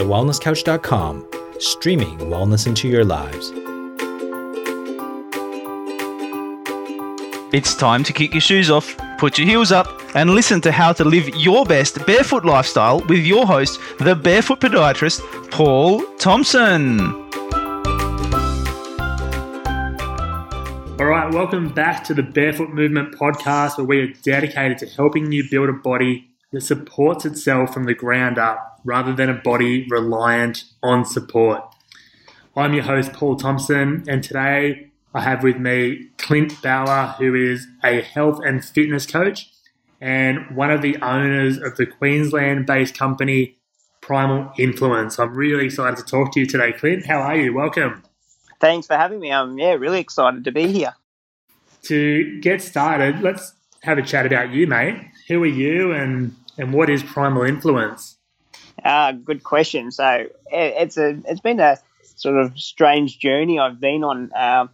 thewellnesscouch.com, streaming wellness into your lives. It's time to kick your shoes off, put your heels up, and listen to how to live your best barefoot lifestyle with your host, the barefoot podiatrist, Paul Thompson. All right, welcome back to the Barefoot Movement podcast, where we are dedicated to helping you build a body that supports itself from the ground up rather than a body reliant on support. I'm your host, Paul Thompson, and today I have with me Clint Bauer, who is a health and fitness coach and one of the owners of the Queensland based company Primal Influence. I'm really excited to talk to you today, Clint. How are you? Welcome. Thanks for having me. I'm yeah, really excited to be here. To get started, let's have a chat about you, mate. Who are you and, and what is Primal Influence? Uh, good question. So it, it's a it's been a sort of strange journey I've been on. Uh,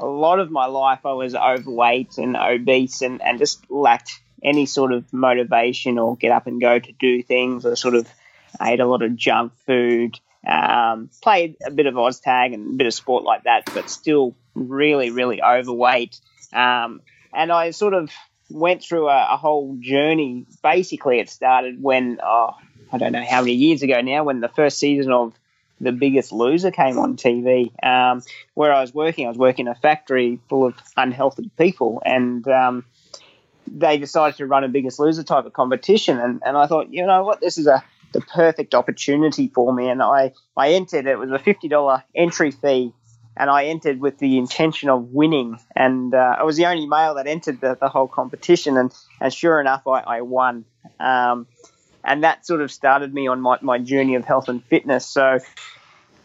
a lot of my life I was overweight and obese and, and just lacked any sort of motivation or get up and go to do things or sort of ate a lot of junk food, um, played a bit of OzTag and a bit of sport like that, but still really, really overweight. Um, and I sort of went through a, a, whole journey. Basically, it started when, oh, I don't know how many years ago now, when the first season of the Biggest Loser came on TV. Um, where I was working, I was working in a factory full of unhealthy people, and um, they decided to run a Biggest Loser type of competition. And, and I thought, you know what, this is a the perfect opportunity for me. And I, I entered. It was a fifty dollar entry fee. And I entered with the intention of winning, and uh, I was the only male that entered the, the whole competition, and, and sure enough, I, I won. Um, and that sort of started me on my, my journey of health and fitness. So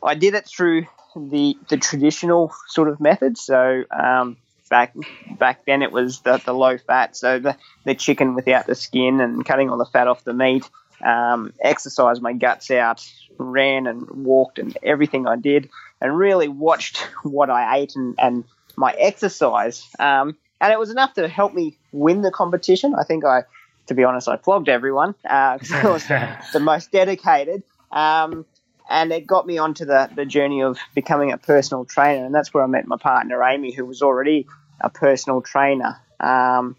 I did it through the the traditional sort of methods. So um, back back then it was the, the low fat, so the, the chicken without the skin and cutting all the fat off the meat. Um, exercised my guts out, ran and walked and everything I did, and really watched what I ate and, and my exercise. Um, and it was enough to help me win the competition. I think I to be honest, I flogged everyone because uh, I was the most dedicated. Um, and it got me onto the, the journey of becoming a personal trainer. And that's where I met my partner, Amy, who was already a personal trainer. Um,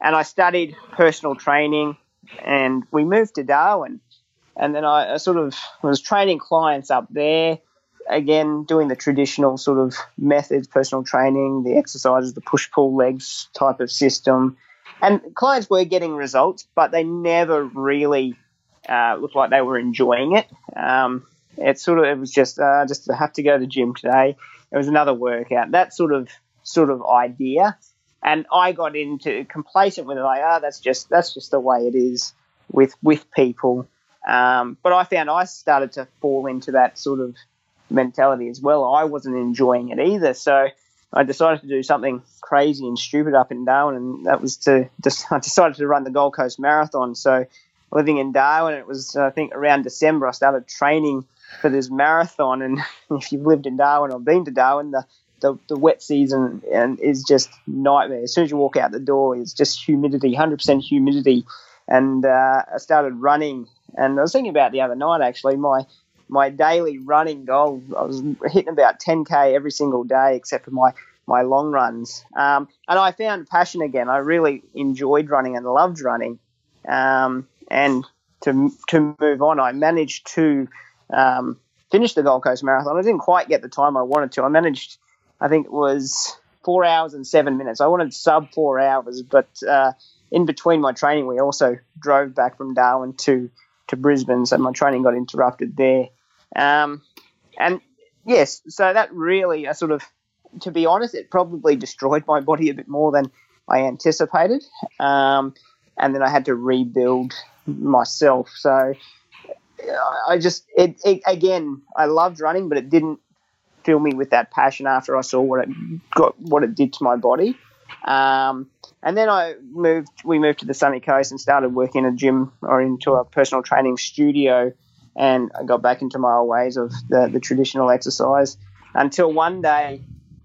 and I studied personal training and we moved to Darwin. And then I, I sort of was training clients up there again doing the traditional sort of methods, personal training, the exercises, the push pull legs type of system, and clients were getting results, but they never really uh, looked like they were enjoying it. Um, it sort of it was just uh, just to have to go to the gym today. It was another workout. That sort of sort of idea, and I got into complacent with it. Like, ah, oh, that's just that's just the way it is with with people. Um, but I found I started to fall into that sort of mentality as well. I wasn't enjoying it either, so I decided to do something crazy and stupid up in Darwin, and that was to just, I decided to run the Gold Coast Marathon. So, living in Darwin, it was I think around December I started training for this marathon. And if you've lived in Darwin or been to Darwin, the the, the wet season and is just nightmare. As soon as you walk out the door, it's just humidity, 100% humidity. And uh, I started running, and I was thinking about the other night actually. My my daily running goal. I was hitting about 10k every single day, except for my my long runs. Um, and I found passion again. I really enjoyed running and loved running. Um, and to to move on, I managed to um, finish the Gold Coast Marathon. I didn't quite get the time I wanted to. I managed, I think it was four hours and seven minutes. I wanted sub four hours, but uh, in between my training, we also drove back from Darwin to to Brisbane, so my training got interrupted there. Um, and yes, so that really, I sort of, to be honest, it probably destroyed my body a bit more than I anticipated. Um, and then I had to rebuild myself. So I just, it, it, again, I loved running, but it didn't fill me with that passion after I saw what it got, what it did to my body. Um, and then I moved, we moved to the sunny coast and started working in a gym or into a personal training studio and I got back into my old ways of the, the traditional exercise until one day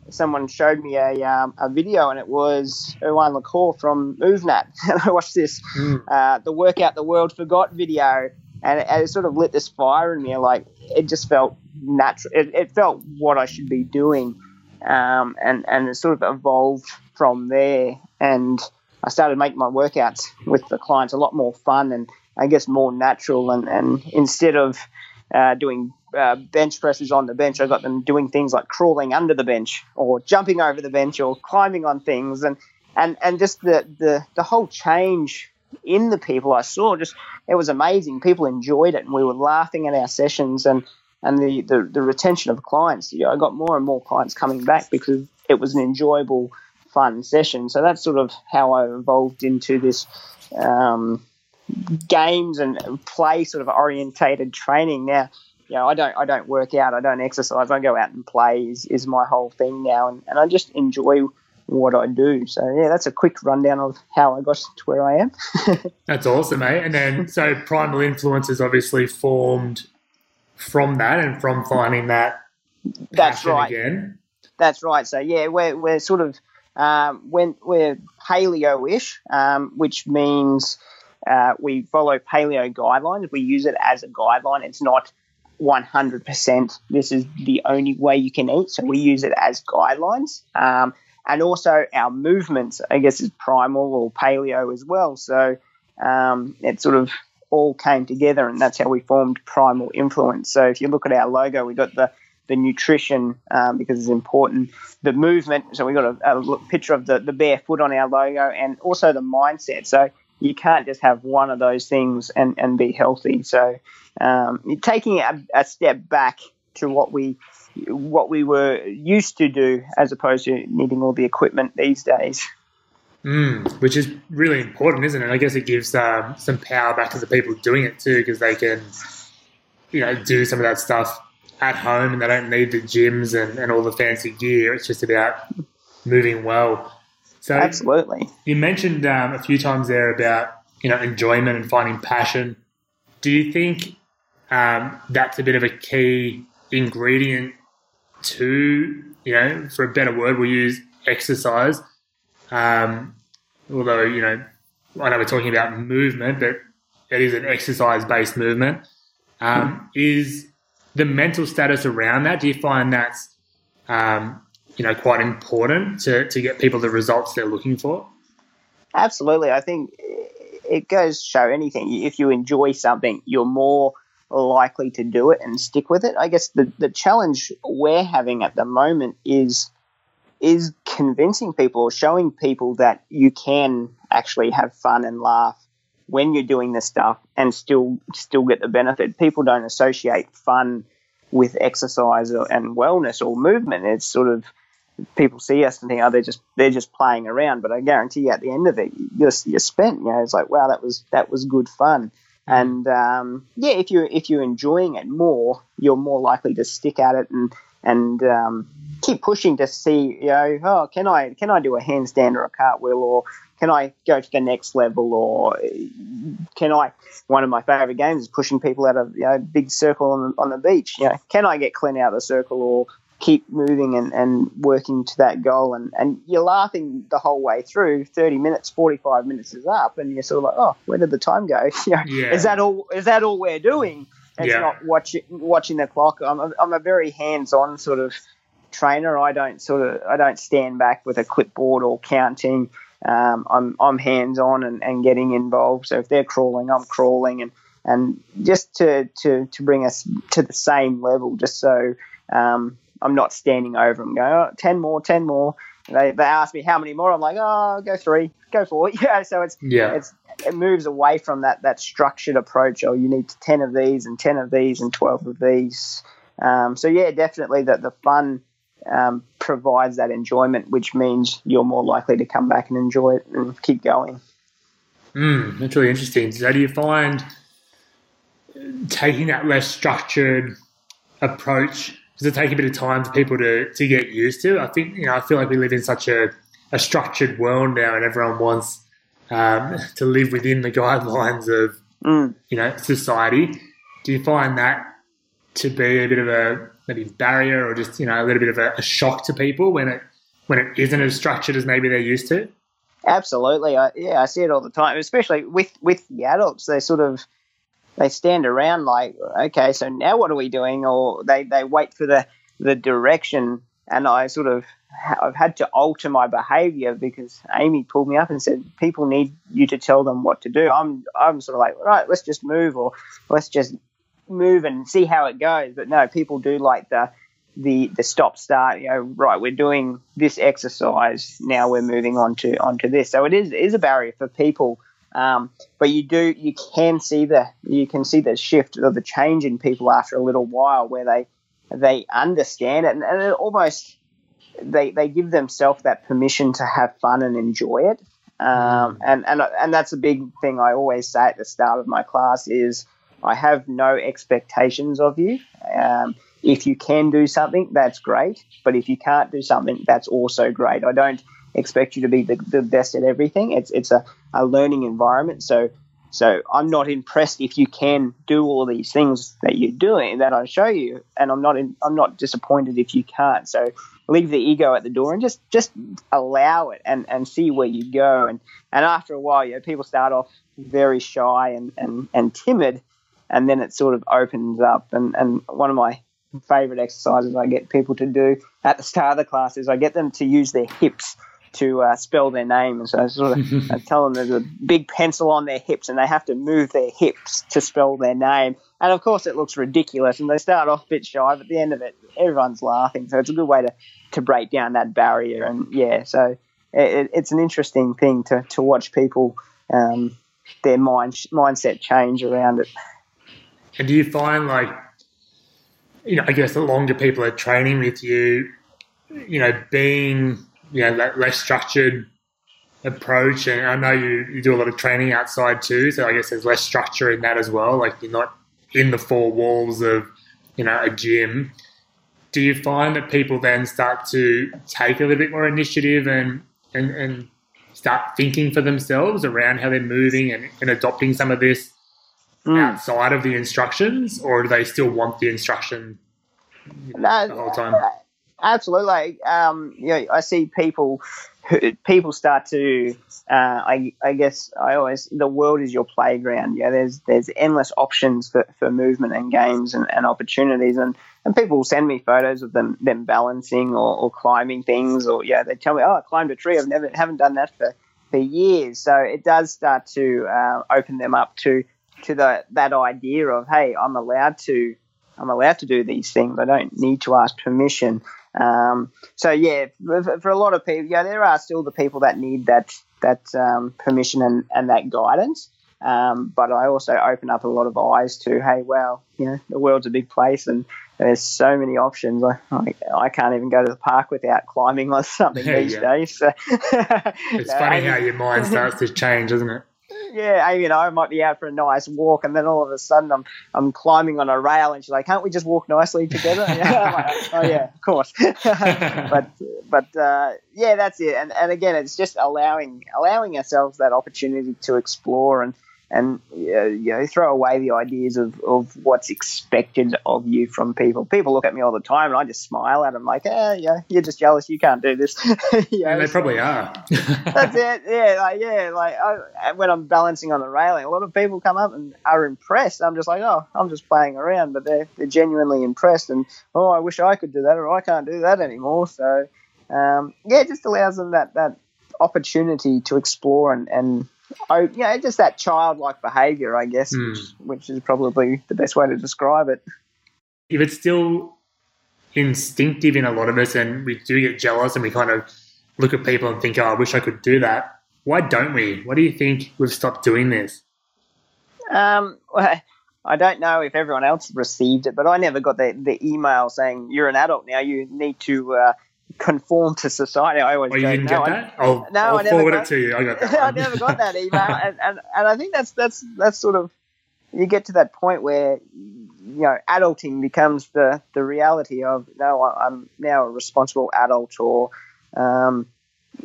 someone showed me a, um, a video and it was Erwan Le Corre from MovNat. And I watched this, mm. uh, the Workout the World Forgot video. and it, and it sort of lit this fire in me. Like it just felt natural. It, it felt what I should be doing, um, and and it sort of evolved from there. And I started making my workouts with the clients a lot more fun and I guess more natural. And and instead of uh, doing uh, bench presses on the bench, I got them doing things like crawling under the bench or jumping over the bench or climbing on things and and and just the the the whole change in the people I saw just it was amazing. People enjoyed it and we were laughing at our sessions and and the, the, the retention of clients. You know, I got more and more clients coming back because it was an enjoyable, fun session. So that's sort of how I evolved into this um, games and play sort of orientated training. Now, you know, I don't I don't work out, I don't exercise, I go out and play is, is my whole thing now, and, and I just enjoy what I do. So yeah, that's a quick rundown of how I got to where I am. that's awesome, mate. And then so Primal Influence's obviously formed from that and from finding that. That's right. Again. That's right. So yeah, we're we're sort of um, when we're paleo-ish, um, which means uh, we follow paleo guidelines. We use it as a guideline. It's not 100%. This is the only way you can eat. So we use it as guidelines. Um, and also our movements, I guess, is primal or paleo as well. So um, it sort of all came together, and that's how we formed Primal Influence. So if you look at our logo, we got the the nutrition um, because it's important, the movement. So we got a, a picture of the the bare foot on our logo, and also the mindset. So you can't just have one of those things and, and be healthy. So um, taking a, a, step back to what we what we were used to do as opposed to needing all the equipment these days. Mm, which is really important, isn't it? I guess it gives um, some power back to the people doing it too, because they can, you know, do some of that stuff at home and they don't need the gyms and, and all the fancy gear. It's just about moving well. So absolutely, you mentioned um, a few times there about you know enjoyment and finding passion. Do you think um, that's a bit of a key ingredient to you know, for a better word, we'll use exercise. Um, although you know, I know we're talking about movement, but it is an exercise-based movement. Um, is the mental status around that? Do you find that's um, you know quite important to, to get people the results they're looking for? Absolutely, I think it goes show anything. If you enjoy something, you're more likely to do it and stick with it. I guess the, the challenge we're having at the moment is is convincing people or showing people that you can actually have fun and laugh when you're doing this stuff and still still get the benefit. People don't associate fun with exercise and wellness or movement. It's sort of people see us and think, oh, they're just they're just playing around. But I guarantee you, at the end of it, you're, you're spent. You know, it's like, wow, that was that was good fun. And um, yeah, if you if you're enjoying it more, you're more likely to stick at it and and um, keep pushing to see, you know, oh, can I can I do a handstand or a cartwheel or can I go to the next level or can I? One of my favorite games is pushing people out of you know big circle on the, on the beach. You know, can I get Clint out of the circle or keep moving and, and working to that goal. And, and you're laughing the whole way through. 30 minutes 45 minutes is up and you're sort of like oh where did the time go? You know, yeah. is that all is that all we're doing? It's yeah. not watching watching the clock. I'm a, I'm a very hands-on sort of trainer. I don't sort of I don't stand back with a clipboard or counting. Um, I'm, I'm hands-on and, and getting involved. So if they're crawling I'm crawling. And and just to, to, to bring us to the same level just so um, I'm not standing over them going, oh, 10 more, 10 more. They, they ask me how many more. I'm like, oh, go three, go four. Yeah. So it's, yeah. it's, it moves away from that, that structured approach. Oh, you need 10 of these and 10 of these and 12 of these. Um, so yeah, definitely that the fun um, provides that enjoyment, which means you're more likely to come back and enjoy it and keep going. Mm, that's really interesting. So do you find taking that less structured approach does it take a bit of time for people to, to get used to? I think, you know, I feel like we live in such a, a structured world now and everyone wants um, to live within the guidelines of, mm. you know, society. Do you find that to be a bit of a maybe barrier or just, you know, a little bit of a, a shock to people when it, when it isn't as structured as maybe they're used to? Absolutely. I, yeah, I see it all the time, especially with, with the adults. They sort of, they stand around like, okay, so now what are we doing? Or they, they wait for the, the direction. And I sort of, I've had to alter my behavior because Amy pulled me up and said, people need you to tell them what to do. I'm, I'm sort of like, right, let's just move or let's just move and see how it goes. But no, people do like the, the the stop start you know right we're doing this exercise now we're moving on to onto this so it is is a barrier for people um, but you do you can see the you can see the shift or the change in people after a little while where they they understand it and, and it almost they they give themselves that permission to have fun and enjoy it. Um, and and and that's a big thing I always say at the start of my class is I have no expectations of you. Um, if you can do something, that's great. But if you can't do something, that's also great. I don't expect you to be the, the best at everything. It's it's a, a learning environment. So so I'm not impressed if you can do all these things that you're doing that I show you, and I'm not in, I'm not disappointed if you can't. So leave the ego at the door and just just allow it and, and see where you go. And and after a while, you know, people start off very shy and, and, and timid, and then it sort of opens up. And and one of my favorite exercises I get people to do at the start of the class is I get them to use their hips to uh, spell their name. And so I sort of I tell them there's a big pencil on their hips and they have to move their hips to spell their name. And of course, it looks ridiculous and they start off a bit shy, but at the end of it, everyone's laughing. So it's a good way to, to break down that barrier. And yeah, so it, it's an interesting thing to, to watch people, um, their mind mindset change around it. And do you find like, you know, I guess the longer people are training with you, you know, being you know less structured approach. And I know you, you do a lot of training outside too, so I guess there's less structure in that as well. Like you're not in the four walls of you know a gym. Do you find that people then start to take a little bit more initiative and and, and start thinking for themselves around how they're moving and, and adopting some of this mm. outside of the instructions, or do they still want the instruction you know, no, the whole time? Absolutely. Um, you know, I see people people start to uh, I, I guess I always the world is your playground. Yeah, there's there's endless options for, for movement and games and, and opportunities and, and people will send me photos of them them balancing or, or climbing things or yeah they tell me oh I climbed a tree I've never haven't done that for, for years. So it does start to uh, open them up to to the that idea of hey I'm allowed to I'm allowed to do these things. I don't need to ask permission. Um, so yeah, for, for, a lot of people, yeah, there are still the people that need that that um, permission and, and that guidance. Um, but I also open up a lot of eyes to, hey, well, you know, the world's a big place and there's so many options. I, I, I can't even go to the park without climbing on something yeah, these days. So, it's funny how your mind starts to change, isn't it? Yeah, you know, I might be out for a nice walk, and then all of a sudden I'm I'm climbing on a rail, and she's like, "Can't we just walk nicely together?" Like, oh yeah, of course. but but uh, yeah, that's it. And and again, it's just allowing allowing ourselves that opportunity to explore and and uh, you know throw away the ideas of, of what's expected of you from people. People look at me all the time, and I just smile at them like, "Eh, yeah, you're just jealous. You can't do this." you know, they probably are. that's it. Yeah, like yeah, like I, when I'm balancing on the railing, a lot of people come up and are impressed. I'm just like, "Oh, I'm just playing around," but they're they're genuinely impressed, and oh, I wish I could do that, or I can't do that anymore. So um, yeah, it just allows them that that opportunity to explore and, and oh, yeah, just that childlike behaviour, I guess, mm. which, which is probably the best way to describe it. If it's still instinctive in a lot of us and we do get jealous and we kind of look at people and think, oh, I wish I could do that. Why don't we? Why do you think we've stopped doing this? Um, well, I don't know if everyone else received it, but I never got the, the email saying you're an adult now. You need to uh, conform to society. I always oh, you didn't no, get that? I'll, no, I'll I forward got, it to you. I got that. I never got that email, and, and and I think that's that's that's sort of you get to that point where you know adulting becomes the the reality of no, I'm now a responsible adult, or um,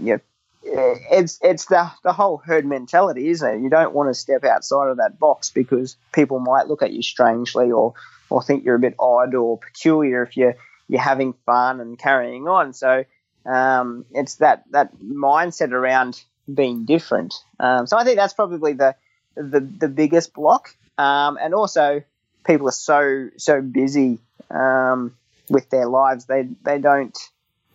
you know, it's it's the the whole herd mentality, isn't it? You don't want to step outside of that box because people might look at you strangely or or think you're a bit odd or peculiar if you you're having fun and carrying on. So um, it's that that mindset around being different. Um, so I think that's probably the the, the biggest block. um, and also people are so so busy um, with their lives they they don't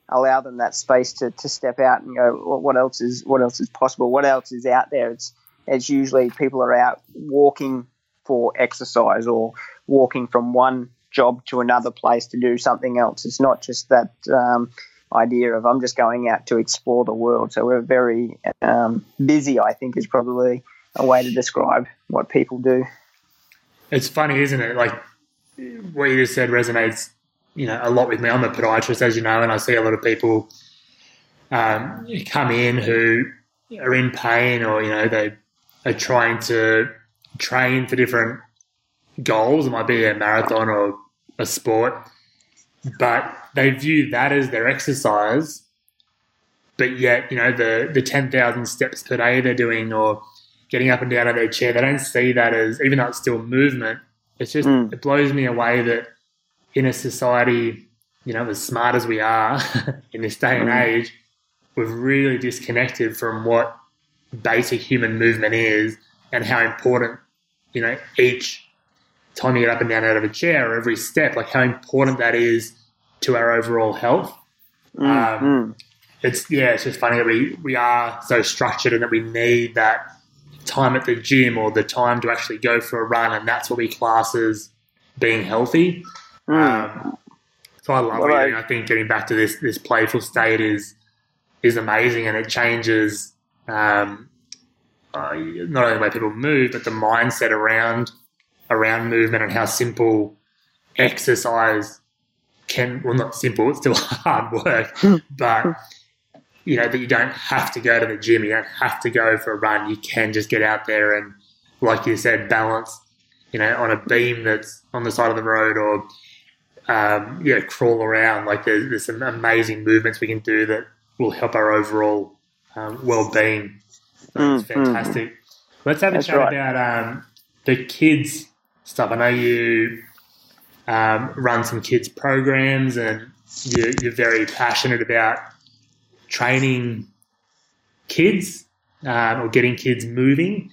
allow them that space to, to step out and go what else is what else is possible what else is out there it's it's usually people are out walking for exercise or walking from one job to another place to do something else it's not just that um, idea of I'm just going out to explore the world so we're very um, busy I think is probably a way to describe what people do it's funny, isn't it? Like what you just said resonates, you know, a lot with me. I'm a podiatrist, as you know, and I see a lot of people um, come in who are in pain, or you know, they are trying to train for different goals. It might be a marathon or a sport, but they view that as their exercise. But yet, you know, the the ten thousand steps per day they're doing, or getting up and down out of their chair. They don't see that as, even though it's still movement, it's just, mm. it blows me away that in a society, you know, as smart as we are in this day and mm. age, we've really disconnected from what basic human movement is and how important, you know, each time you get up and down out of a chair or every step, like how important that is to our overall health. Mm. Um, it's yeah, it's just funny that we we are so structured and that we need that time at the gym or the time to actually go for a run, and that's what we class as being healthy. Mm. Um, so I love well, it. I, I think getting back to this this playful state is is amazing, and it changes um, uh, not only the way people move, but the mindset around around movement and how simple exercise can. Well, not simple; it's still hard work, but you know, that you don't have to go to the gym, you don't have to go for a run. You can just get out there and, like you said, balance, you know, on a beam that's on the side of the road or, um, yeah, crawl around. Like there's, there's some amazing movements we can do that will help our overall um, well-being. So mm, it's fantastic. Mm. Let's have a that's chat right. about um, the kids stuff. I know you um, run some kids programs and you, you're very passionate about training kids um, or getting kids moving.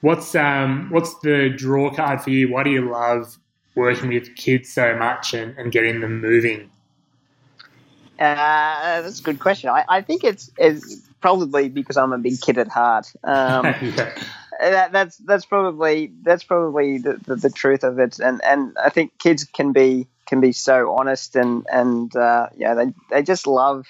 What's um, what's the draw card for you? Why do you love working with kids so much and, and getting them moving? Uh, that's a good question. I, I think it's, it's probably because I'm a big kid at heart. Um, yeah. That, that's that's probably that's probably the, the, the, truth of it, and and I think kids can be can be so honest and and uh, yeah they they just love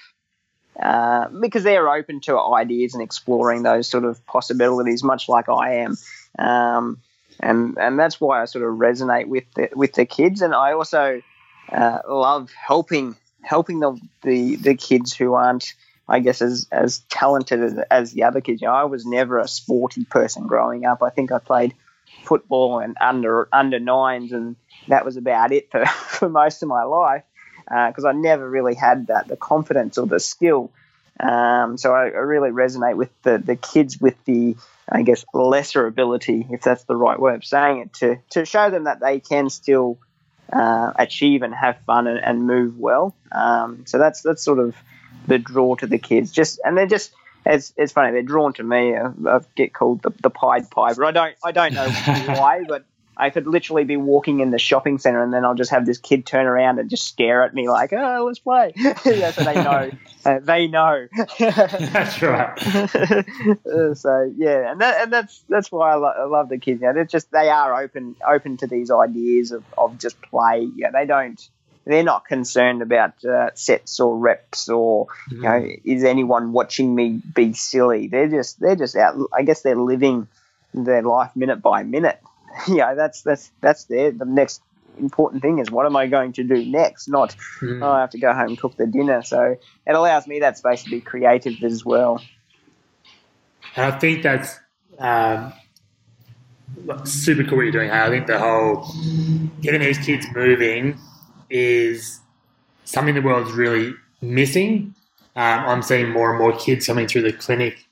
uh, because they're open to ideas and exploring those sort of possibilities, much like I am. Um, and and that's why I sort of resonate with the, with the kids, and I also uh, love helping helping the, the the kids who aren't, I guess, as as talented as, as the other kids. You know, I was never a sporty person growing up. I think I played football and under under nines, and that was about it for, for most of my life because uh, I never really had that the confidence or the skill. Um, so I, I, really resonate with the, the kids with the I guess lesser ability, if that's the right way of saying it, to to show them that they can still uh, achieve and have fun and, and move well. Um, so that's that's sort of the draw to the kids. Just and they're just it's it's funny they're drawn to me. I, I get called the, the Pied Piper. I don't I don't know why, but I could literally be walking in the shopping center and then I'll just have this kid turn around and just stare at me like, oh, let's play. yeah, so they know. Uh, they know. that's right. uh, so yeah, and that, and that's that's why I, lo- I love the kids. You know, they're just they are open open to these ideas of, of just play. Yeah, they don't they're not concerned about uh, sets or reps or mm. you know mm. is anyone watching me be silly. They're just they're just out. I guess they're living their life minute by minute. yeah, that's that's that's there. The next important thing is what am I going to do next? Not mm. oh, I have to go home and cook the dinner. So it allows me that space to be creative as well. I think that's um, super cool what you're doing. I think the whole getting these kids moving is something the world's really missing. Um, I'm seeing more and more kids coming through the clinic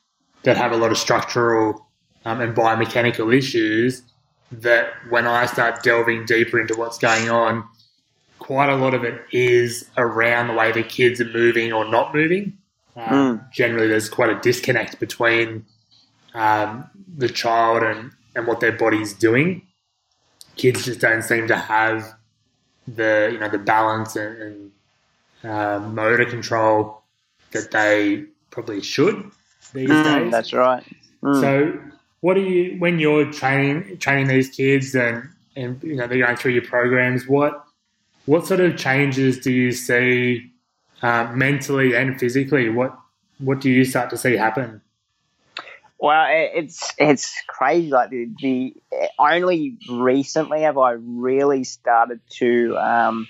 that have a lot of structural um, and biomechanical issues that when I start delving deeper into what's going on, quite a lot of it is around the way the kids are moving or not moving. Um, mm. Generally, there's quite a disconnect between um, the child and and what their body's doing. Kids just don't seem to have the you know the balance and, and uh, motor control that they probably should these Mm, days. that's right. Mm. So, what do you when you're training training these kids and and you know they're going through your programs? What what sort of changes do you see uh, mentally and physically? What what do you start to see happen? Well, it's it's crazy. Like the, the only recently have I really started to um,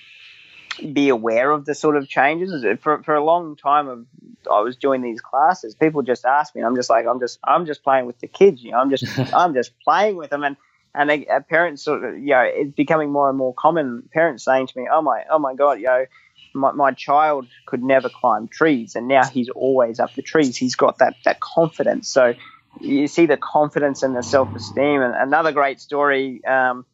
be aware of the sort of changes. For for a long time, of I was doing these classes. People just ask me, and I'm just like, I'm just I'm just playing with the kids. You know, I'm just I'm just playing with them, and and they, uh, parents sort of you know it's becoming more and more common. Parents saying to me, oh my oh my god, you know. My, my child could never climb trees, and now he's always up the trees. He's got that, that confidence. So, you see the confidence and the self esteem. And another great story um,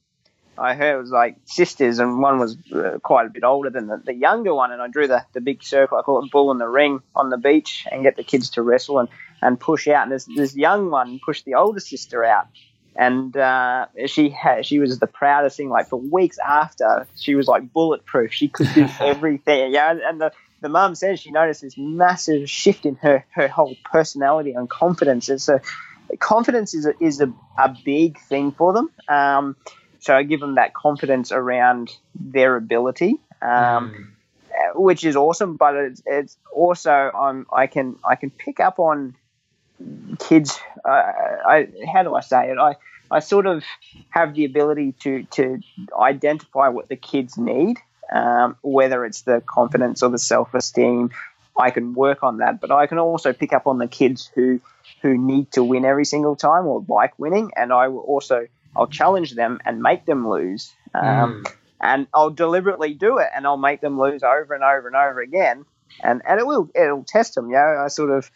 I heard was like sisters, and one was uh, quite a bit older than the, the younger one. And I drew the, the big circle, I call it bull in the ring on the beach, and get the kids to wrestle and, and push out. And this, this young one pushed the older sister out. And uh, she had, she was the proudest thing. Like for weeks after, she was like bulletproof. She could do everything. Yeah, and, and the the mum says she noticed this massive shift in her her whole personality and confidence. And so, confidence is a, is a, a big thing for them. Um, so I give them that confidence around their ability, um, which is awesome. But it's, it's also um, I can I can pick up on kids. Uh, I how do I say it? I I sort of have the ability to to identify what the kids need um, whether it's the confidence or the self esteem. I can work on that, but I can also pick up on the kids who who need to win every single time or like winning, and I will also I'll challenge them and make them lose, um, and I'll deliberately do it, and I'll make them lose over and over and over again, and and it will it'll test them. You know, I sort of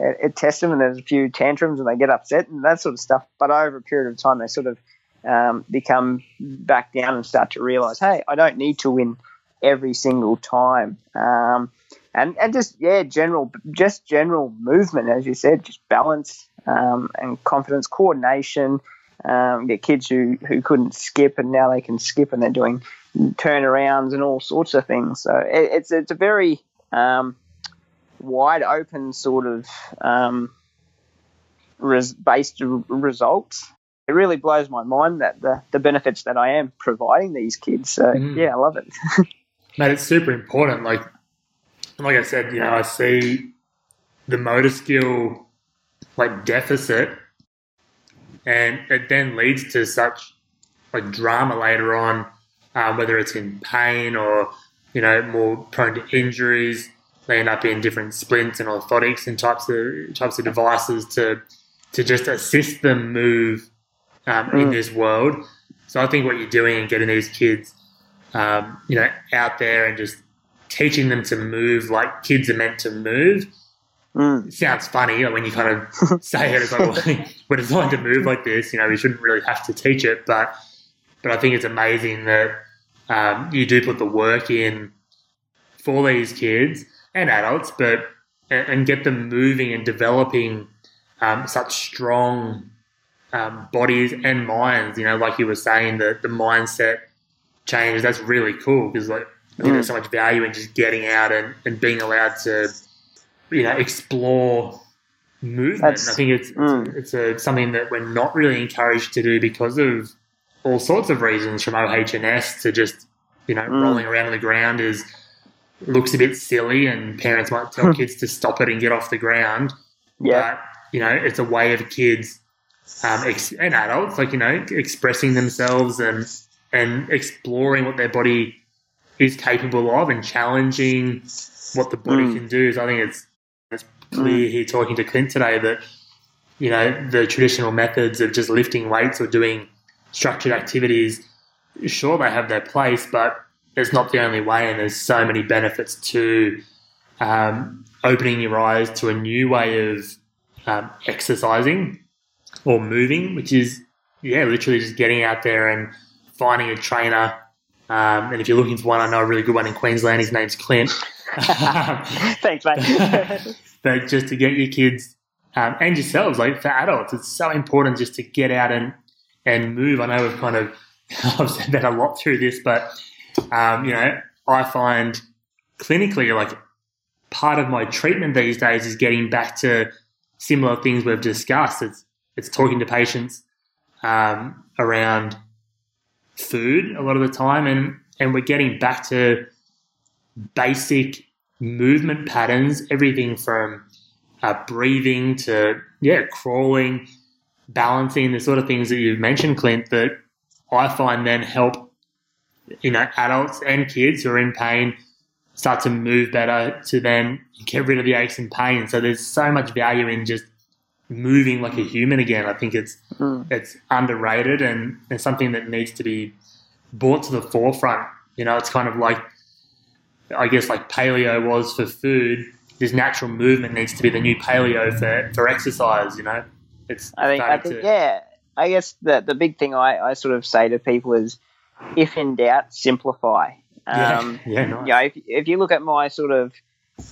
it, it tests them, and there's a few tantrums, and they get upset and that sort of stuff. But over a period of time, they sort of um, become back down and start to realize, hey, I don't need to win every single time. Um, and, and just yeah, general just general movement, as you said, just balance um, and confidence, coordination. Um, get kids who, who couldn't skip and now they can skip and they're doing turnarounds and all sorts of things. So it, it's it's a very um, wide open sort of um, res- based results it really blows my mind that the, the benefits that I am providing these kids. So Mm. yeah, I love it. Mate, it's super important. Like, like I said, you know, I see the motor skill like deficit, and it then leads to such like drama later on, um, whether it's in pain or you know more prone to injuries. They end up in different splints and orthotics and types of types of devices to to just assist them move um, in Mm. this world. So I think what you're doing and getting these kids um, you know, out there and just teaching them to move like kids are meant to move. Mm. Sounds funny when you kind of say it. It's like, well, we're designed to move like this. You know, we shouldn't really have to teach it, but but I think it's amazing that um, you do put the work in for these kids and adults, but and, and get them moving and developing um, such strong um, bodies and minds. You know, like you were saying, the the mindset change. That's really cool because like I think there's so much value in just getting out and, and being allowed to you know explore movement. That's- I think it's mm. it's a something that we're not really encouraged to do because of all sorts of reasons, from OHS to just you know Mm. rolling around on the ground is looks a bit silly, and parents might tell kids to stop it and get off the ground. Yeah. But you know, it's a way of kids um, ex- and adults, like you know, expressing themselves and and exploring what their body is capable of and challenging what the body Mm. can do. So I think it's it's clear here talking to Clint today that you know the traditional methods of just lifting weights or doing structured activities, sure they have their place, but it's not the only way, and there's so many benefits to um, opening your eyes to a new way of um, exercising or moving, which is yeah, literally just getting out there and finding a trainer. Um, and if you're looking for one, I know a really good one in Queensland. His name's Clint. Thanks, mate. but just to get your kids um, and yourselves, like for adults, it's so important just to get out and and move. I know we've kind of I've said that a lot through this, but um, you know, I find clinically like part of my treatment these days is getting back to similar things we've discussed. It's it's talking to patients um, around food a lot of the time, and and we're getting back to basic movement patterns, everything from uh, breathing to yeah, crawling, balancing, the sort of things that you've mentioned, Clint, that I find then help you know adults and kids who are in pain start to move better to then get rid of the aches and pain. So there's so much value in just moving like a human again. I think it's mm. it's underrated and it's something that needs to be brought to the forefront. You know, it's kind of like I guess like paleo was for food. This natural movement needs to be the new paleo for, for exercise. You know, it's I think I think to, yeah. I guess the the big thing I, I sort of say to people is, if in doubt, simplify. Um, yeah, yeah, nice. You know, if, if you look at my sort of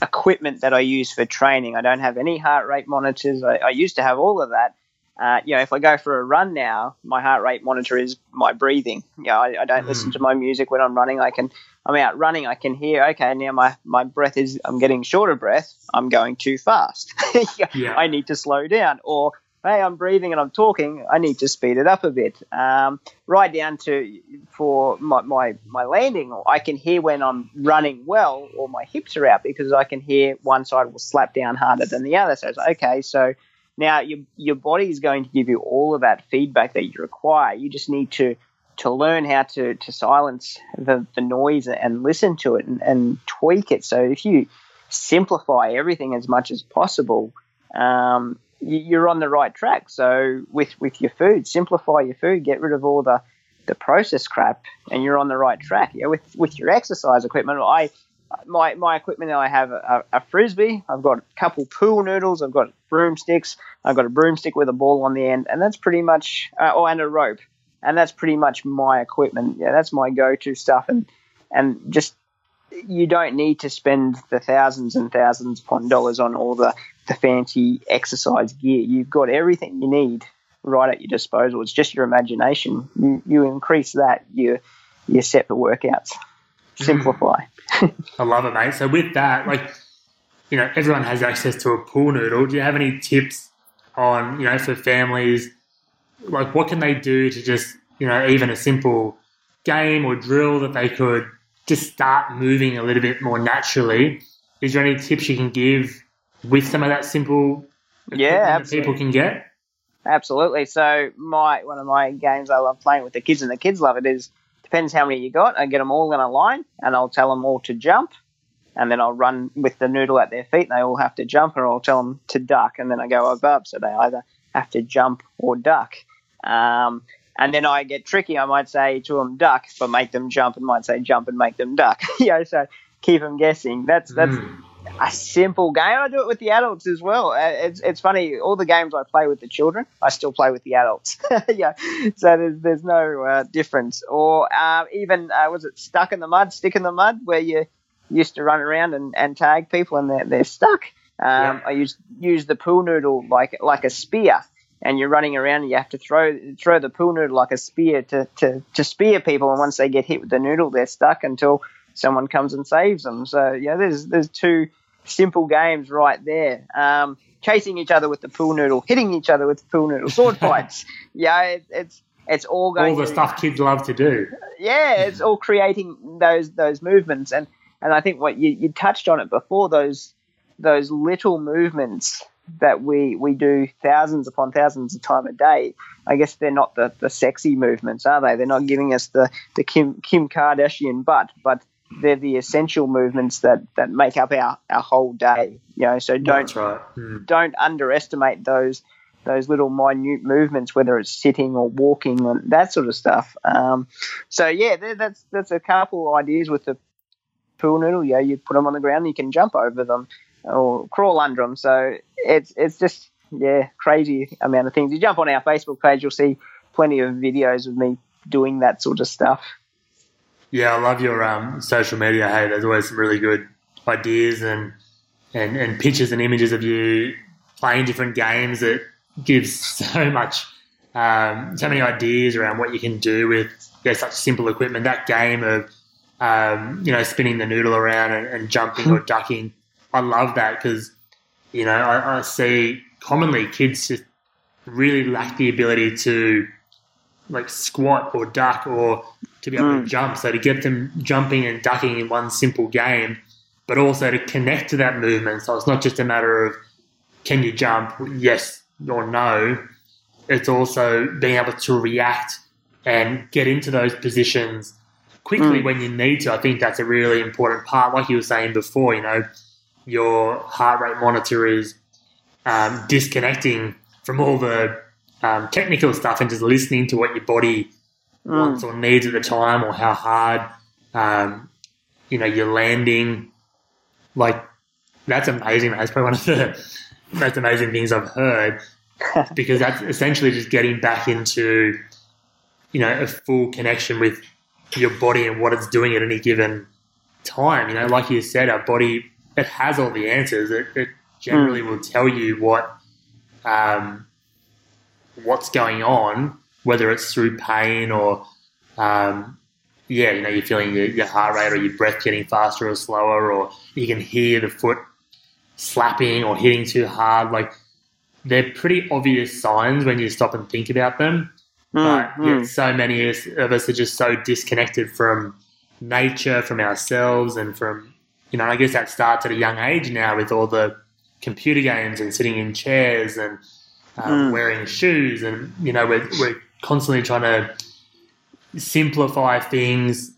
equipment that I use for training, I don't have any heart rate monitors. I, I used to have all of that. Uh, you know, if I go for a run now, my heart rate monitor is my breathing. You know, I, I don't mm. listen to my music when I'm running. I can, I'm out running. I can hear, okay, now my, my breath is, I'm getting shorter breath. I'm going too fast. yeah. I need to slow down. Or hey, I'm breathing and I'm talking, I need to speed it up a bit. Um, right down to for my, my, my landing, I can hear when I'm running well or my hips are out because I can hear one side will slap down harder than the other. So it's okay, so now your, your body is going to give you all of that feedback that you require. You just need to to learn how to, to silence the, the noise and listen to it and, and tweak it. So if you simplify everything as much as possible, um, you're on the right track. So with with your food, simplify your food, get rid of all the the processed crap, and you're on the right track. Yeah, with with your exercise equipment, I my my equipment I have a, a, frisbee. I've got a couple pool noodles. I've got broomsticks. I've got a broomstick with a ball on the end, and that's pretty much uh, oh, and a rope, and that's pretty much my equipment. Yeah, that's my go-to stuff, and and just you don't need to spend the thousands and thousands upon dollars on all the, the fancy exercise gear. You've got everything you need right at your disposal. It's just your imagination. You, you increase that, you you're set for workouts. Mm. Simplify. I love it, mate. So with that, like you know, everyone has access to a pool noodle. Do you have any tips on you know for families? Like, what can they do to just you know even a simple game or drill that they could just start moving a little bit more naturally. Is there any tips you can give with some of that simple yeah people can get? Absolutely. So my one of my games I love playing with the kids and the kids love it is depends how many you got. I get them all in a line and I'll tell them all to jump and then I'll run with the noodle at their feet and they all have to jump or I'll tell them to duck and then I go above so they either have to jump or duck. Um, and then I get tricky. I might say to them duck, but make them jump, and might say jump and make them duck. you know, so keep them guessing. That's that's mm. A simple game. I do it with the adults as well. Uh, it's it's funny. All the games I play with the children, I still play with the adults. yeah, so there's there's no uh, difference. Or uh, even uh, was it stuck in the mud, stick in the mud, where you used to run around and, and tag people and they're they're stuck. Um, yeah. I use use the pool noodle like like a spear and you're running around and you have to throw throw the pool noodle like a spear to, to, to spear people and once they get hit with the noodle they're stuck until someone comes and saves them so yeah there's there's two simple games right there um, chasing each other with the pool noodle hitting each other with the pool noodle sword fights yeah it, it's it's all going all the to, stuff kids love to do yeah it's all creating those those movements and and I think what you, you touched on it before those those little movements that we we do thousands upon thousands of time a day. I guess they're not the, the sexy movements, are they? They're not giving us the, the Kim Kim Kardashian butt, but they're the essential movements that, that make up our, our whole day. You know, so don't right. hmm. don't underestimate those those little minute movements, whether it's sitting or walking and that sort of stuff. Um, so yeah, that's that's a couple ideas with the pool noodle. Yeah, you put them on the ground, you can jump over them or crawl under them. So it's it's just yeah, crazy amount of things. You jump on our Facebook page, you'll see plenty of videos of me doing that sort of stuff. Yeah, I love your um, social media. Hey, there's always some really good ideas and, and and pictures and images of you playing different games that gives so much um, so many ideas around what you can do with yeah, such simple equipment. That game of um, you know spinning the noodle around and, and jumping or ducking, I love that because you know I, I see commonly kids just really lack the ability to like squat or duck or to be able Mm. to jump. So to get them jumping and ducking in one simple game, but also to connect to that movement. So it's not just a matter of can you jump, yes or no. It's also being able to react and get into those positions quickly Mm. when you need to. I think that's a really important part. Like you were saying before, you know, your heart rate monitor is um, disconnecting from all the um, technical stuff and just listening to what your body. Wants or needs at the time or how hard um, you know you're landing. Like that's amazing that's probably one of the most amazing things i've heard because that's essentially just getting back into you know a full connection with your body and what it's doing at any given time. You know like you said our body it has all the answers. It, it generally will tell you what um, what's going on whether it's through pain or um, yeah, you know, you're feeling your, your heart rate or your breath getting faster or slower, or you can hear the foot slapping or hitting too hard. Like they're pretty obvious signs when you stop and think about them. But Mm, yet mm. so many of us- of us are just so disconnected from nature, from ourselves, and from you know. I guess that starts at a young age now with all the computer games and sitting in chairs and um, Mm. wearing shoes, and you know we're we're constantly trying to simplify things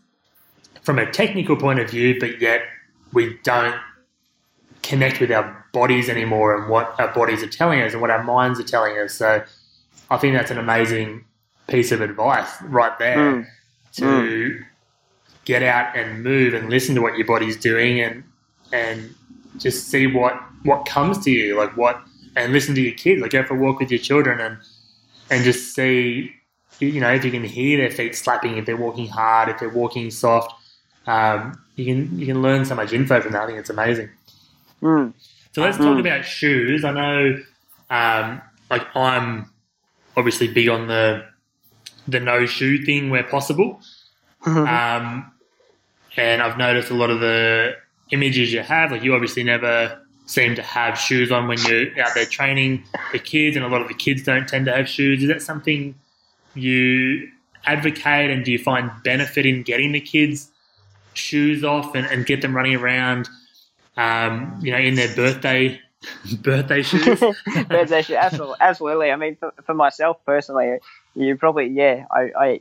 from a technical point of view, but yet we don't connect with our bodies anymore and what our bodies are telling us and what our minds are telling us. So I think that's an amazing piece of advice right there Mm. to get out and move and listen to what your body's doing and and just see what what comes to you like what and listen to your kids like go for a walk with your children and and just see you know if you can hear their feet slapping if they're walking hard if they're walking soft um, you can you can learn so much info from that I think it's amazing Mm. so let's talk Mm. about shoes. I know, um, like I'm obviously big on the the no shoe thing where possible, Mm. um, and I've noticed a lot of the images you have. Like you obviously never seem to have shoes on when you're out there training the kids, and a lot of the kids don't tend to have shoes. Is that something you advocate, and do you find benefit in getting the kids shoes off and, and get them running around? Um, you know, in their birthday birthday shoes. birthday shoes, absolutely, absolutely. I mean, for, for myself personally, you probably yeah, I, I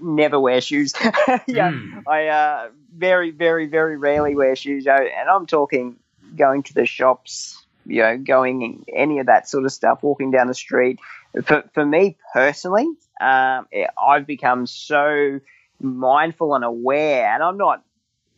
never wear shoes. yeah, Mm. I uh, very, very, very rarely wear shoes, and I'm talking going to the shops, you know, going any of that sort of stuff, walking down the street. For for me personally, um, I've become so mindful and aware, and I'm not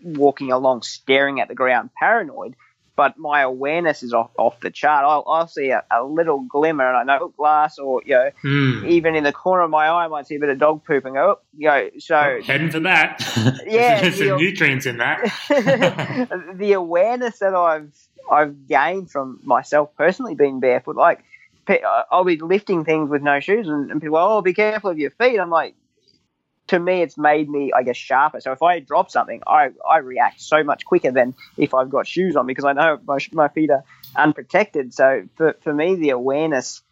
walking along staring at the ground paranoid but my awareness is off, off the chart. I'll, I'll see a, a little glimmer and I know glass or, you know, Mm. even in the corner of my eye, I might see a bit of dog poop and go, oh, you know, so Heading for that. Yeah, There's some nutrients in that. the awareness that I've I've gained from myself personally being barefoot, like I'll be lifting things with no shoes, and, and people, oh, be careful of your feet. I'm like, to me, it's made me, I guess, sharper. So if I drop something, I, I react so much quicker than if I've got shoes on because I know my, my feet are unprotected. So for, for me, the awareness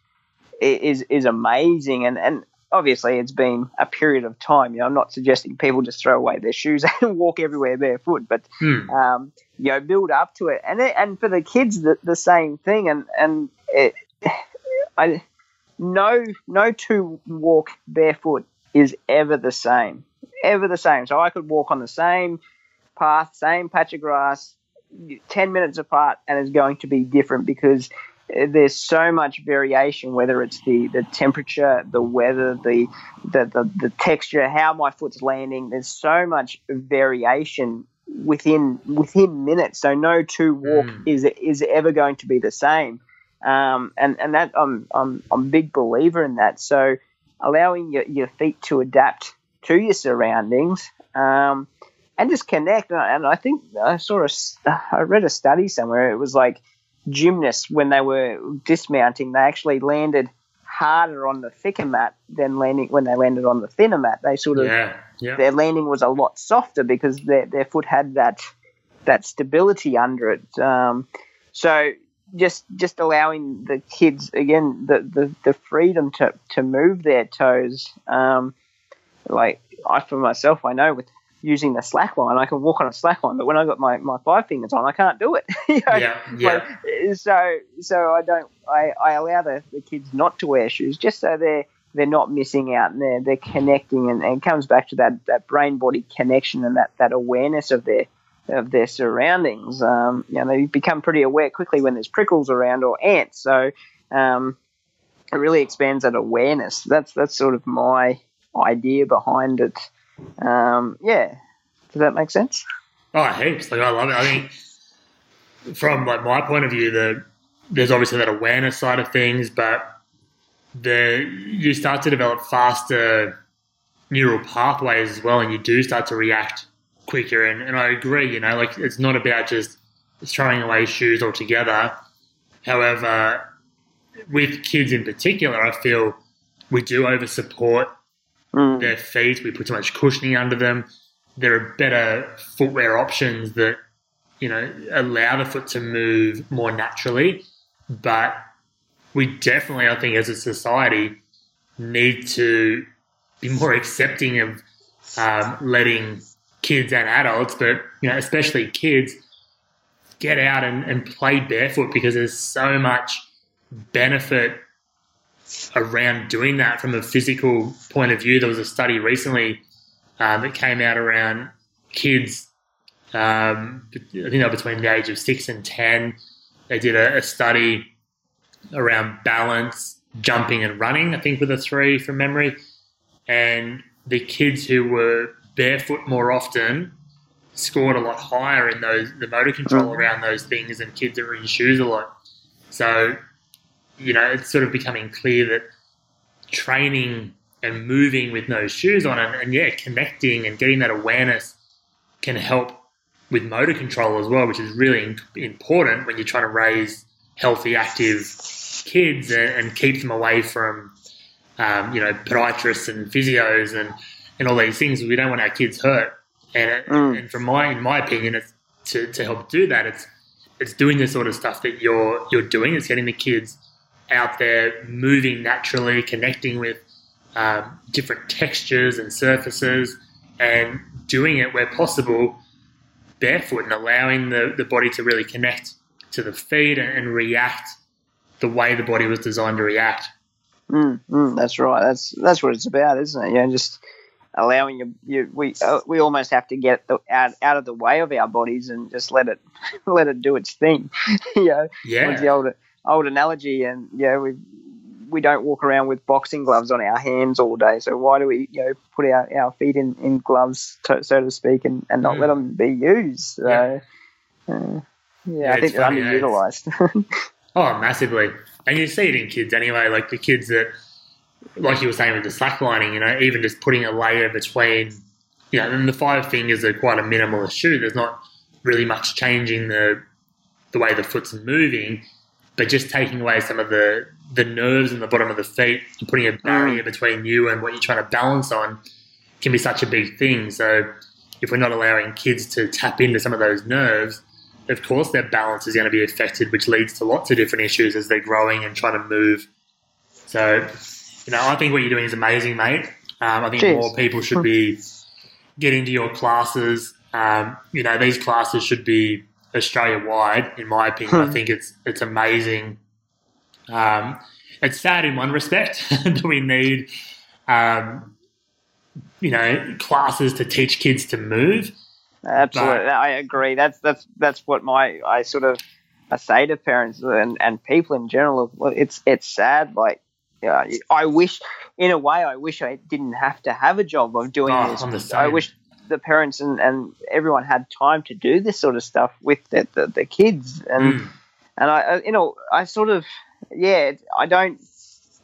is is amazing, and and obviously it's been a period of time. You know, I'm not suggesting people just throw away their shoes and walk everywhere barefoot, but Hmm. um, you know, build up to it, and it, and for the kids, the, the same thing, and and it, I no no two walk barefoot is ever the same, ever the same. So I could walk on the same path, same patch of grass, ten minutes apart, and it's going to be different because uh, there's so much variation, whether it's the, the temperature, the weather, the, the, the, the texture, how my foot's landing. There's so much variation within within minutes. So no two walk Mm. is is ever going to be the same. Um, and and that I'm I'm I'm a big believer in that. So allowing your, your feet to adapt to your surroundings. Um, and just connect. And I- think I saw a, I read a study somewhere. It was like gymnasts when they were dismounting, they actually landed harder on the thicker mat than landing when they landed on the thinner mat. They sort of Yeah, yeah. their landing was a lot softer because their their foot had that that stability under it. Um, so just just allowing the kids again the, the, the freedom to, to move their toes. Um, like I for myself, I know with using the slack line, I can walk on a slack line, but when I got my, my five fingers on, I can't do it. You know? Yeah, yeah. Like, so so I don't I, I allow the, the kids not to wear shoes just so they're they're not missing out and they're they're connecting and, and it comes back to that, that brain body connection and that, that awareness of their of their surroundings. Um, you know, they become pretty aware quickly when there's prickles around or ants. So um, it really expands that awareness. That's that's sort of my idea behind it. Um, yeah, does that make sense? Oh, heaps. Like I love it. I think from like my point of view, the there's obviously that awareness side of things, but the you start to develop faster neural pathways as well, and you do start to react quicker. And, and I agree, you know, like it's not about just throwing away shoes altogether. However, with kids in particular, I feel we do over support Mm. their feet. We put too much cushioning under them. There are better footwear options that you know allow the foot to move more naturally. But we definitely, I think, as a society, need to be more accepting of um, letting kids and adults, but you know, especially kids, get out and, and play barefoot because there's so much benefit around doing that from a physical point of view. There was a study recently um, that came out around kids. Um, I think they were between the age of six and ten. They did a, a study around balance, jumping, and running. I think with the three from memory, and the kids who were barefoot more often scored a lot higher in those the motor control around those things and kids that were in shoes a lot. So you know, it's sort of becoming clear that training and moving with no shoes on and, and yeah, connecting and getting that awareness can help with motor control as well, which is really important when you're trying to raise healthy, active kids and, and keep them away from, um, you know, podiatrists and physios and, and all these things. We don't want our kids hurt. And, it, Mm. and from my, in my opinion, it's to, to help do that, it's, it's doing the sort of stuff that you're, you're doing. It's getting the kids out there moving naturally, connecting with um, different textures and surfaces, and doing it where possible barefoot and allowing the, the body to really connect to the feet and, and react the way the body was designed to react. Mm, mm, that's right. That's that's what it's about, isn't it? You know, just allowing you, you we uh, we almost have to get the, out out of the way of our bodies and just let it let it do its thing. you know, was the old old analogy, and yeah, we we don't walk around with boxing gloves on our hands all day. So why do we you know put our, our feet in, in gloves, to, so to speak, and, and not Mm. let them be used? So, Yeah. uh, yeah, Yeah, I think they're funny, eh? underutilized. oh, massively. And you see it in kids anyway, like the kids that, like you were saying with the slacklining, you know, even just putting a layer between, you know, and the five fingers are quite a minimalist shoe. There's not really much changing the the way the foot's moving, but just taking away some of the the nerves in the bottom of the feet and putting a barrier between you and what you're trying to balance on can be such a big thing. So if we're not allowing kids to tap into some of those nerves, of course their balance is going to be affected, which leads to lots of different issues as they're growing and trying to move. So, you know, I think what you're doing is amazing, mate. Um, I think Cheers. more people should be getting to your classes. Um, you know, these classes should be Australia wide, in my opinion. I think it's it's amazing. Um, it's sad in one respect that we need, um, you know, classes to teach kids to move. Absolutely, I agree. That's that's that's what my I sort of I say to parents and, and people in general. It's it's sad. Like, yeah, I wish, in a way, I wish I didn't have to have a job of doing Oh, this. I wish the parents and, and everyone had time to do this sort of stuff with the, the, the kids. And Mm. and I, I you know I sort of yeah I don't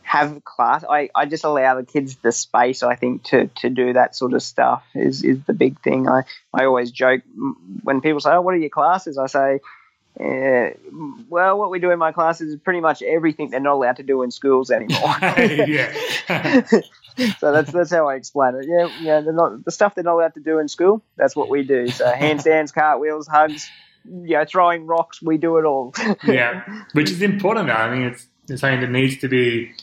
have class. I, I just allow the kids the space I think to, to do that sort of stuff is, is the big thing. I, I always joke when people say oh what are your classes? I say Uh, well, what we do in my classes is pretty much everything they're not allowed to do in schools anymore. yeah. so that's that's how I explain it. Yeah, yeah. They're not the stuff they're not allowed to do in school. That's what we do. So handstands, cartwheels, hugs, you know, throwing rocks. We do it all. yeah, which is important. Though. I think it's, it's something that needs to be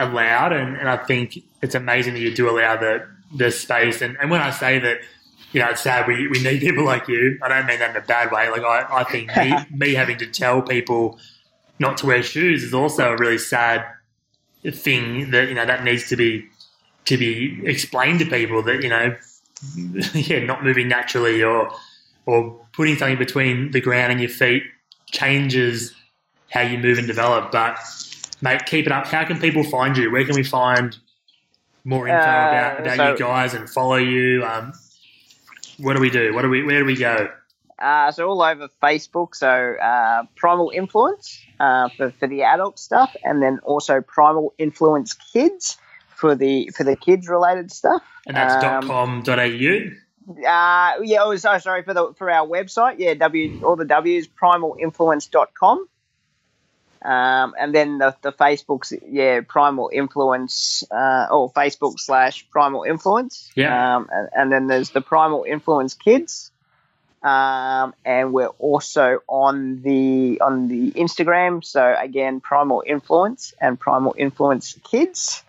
allowed, and, and I think it's amazing that you do allow the the space. And, and when I say that you know, it's sad we, we need people like you. I don't mean that in a bad way. Like, I, I think me, me having to tell people not to wear shoes is also a really sad thing that, you know, that needs to be, to be explained to people that, you know, yeah, not moving naturally or, or putting something between the ground and your feet changes how you move and develop. But, mate, keep it up. How can people find you? Where can we find more info uh, about, about so, you guys and follow you? Um, what do we do? What do we? Where do we go? Uh, so all over Facebook. So uh, Primal Influence uh, for for the adult stuff, and then also Primal Influence Kids for the for the kids related stuff. And that's um, .com.au. Uh, yeah, oh, so sorry for the for our website. Yeah, W all the W's primalinfluence.com. Um, and then the, the Facebook's, yeah, Primal Influence, uh, or Facebook slash Primal Influence. Yeah. Um, and, and, then there's the Primal Influence Kids. Um, and we're also on the, on the Instagram. So again, Primal Influence and Primal Influence Kids.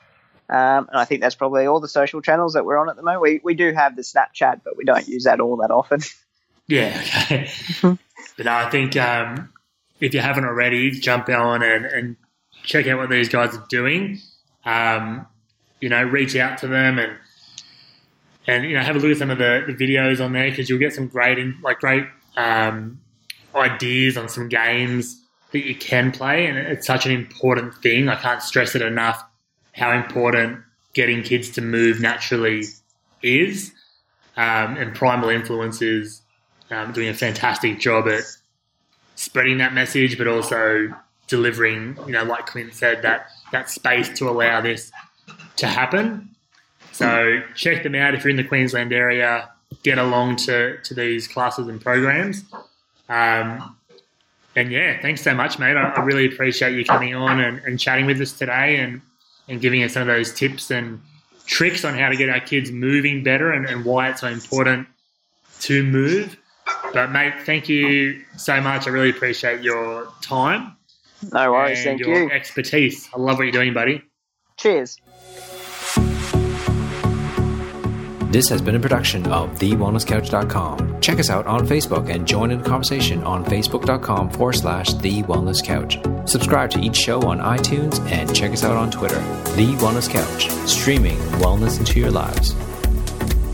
Um, and I think that's probably all the social channels that we're on at the moment. We, we do have the Snapchat, but we don't use that all that often. Yeah, okay. but I think um, if you haven't already, jump on and, and check out what these guys are doing. Um, you know, reach out to them and and you know have a look at some of the, the videos on there because you'll get some great like great um, ideas on some games that you can play, and it's such an important thing. I can't stress it enough how important getting kids to move naturally is. Um, and Primal Influence is um, doing a fantastic job at spreading that message, but also delivering, you know, like Clint said, that that space to allow this to happen. So check them out if you're in the Queensland area. Get along to, to these classes and programs. Um, and yeah, thanks so much, mate. I, I really appreciate you coming on and, and, chatting with us today and, and giving us some of those tips and tricks on how to get our kids moving better and, and why it's so important to move. But mate, thank you so much. I really appreciate your time. No worries, thank your you. Expertise. I love what you're doing, buddy. Cheers. This has been a production of TheWellnessCouch.com. Check us out on Facebook and join in the conversation on Facebook.com forward slash The Wellness Couch. Subscribe to each show on iTunes and check us out on Twitter. The Wellness Couch, streaming wellness into your lives.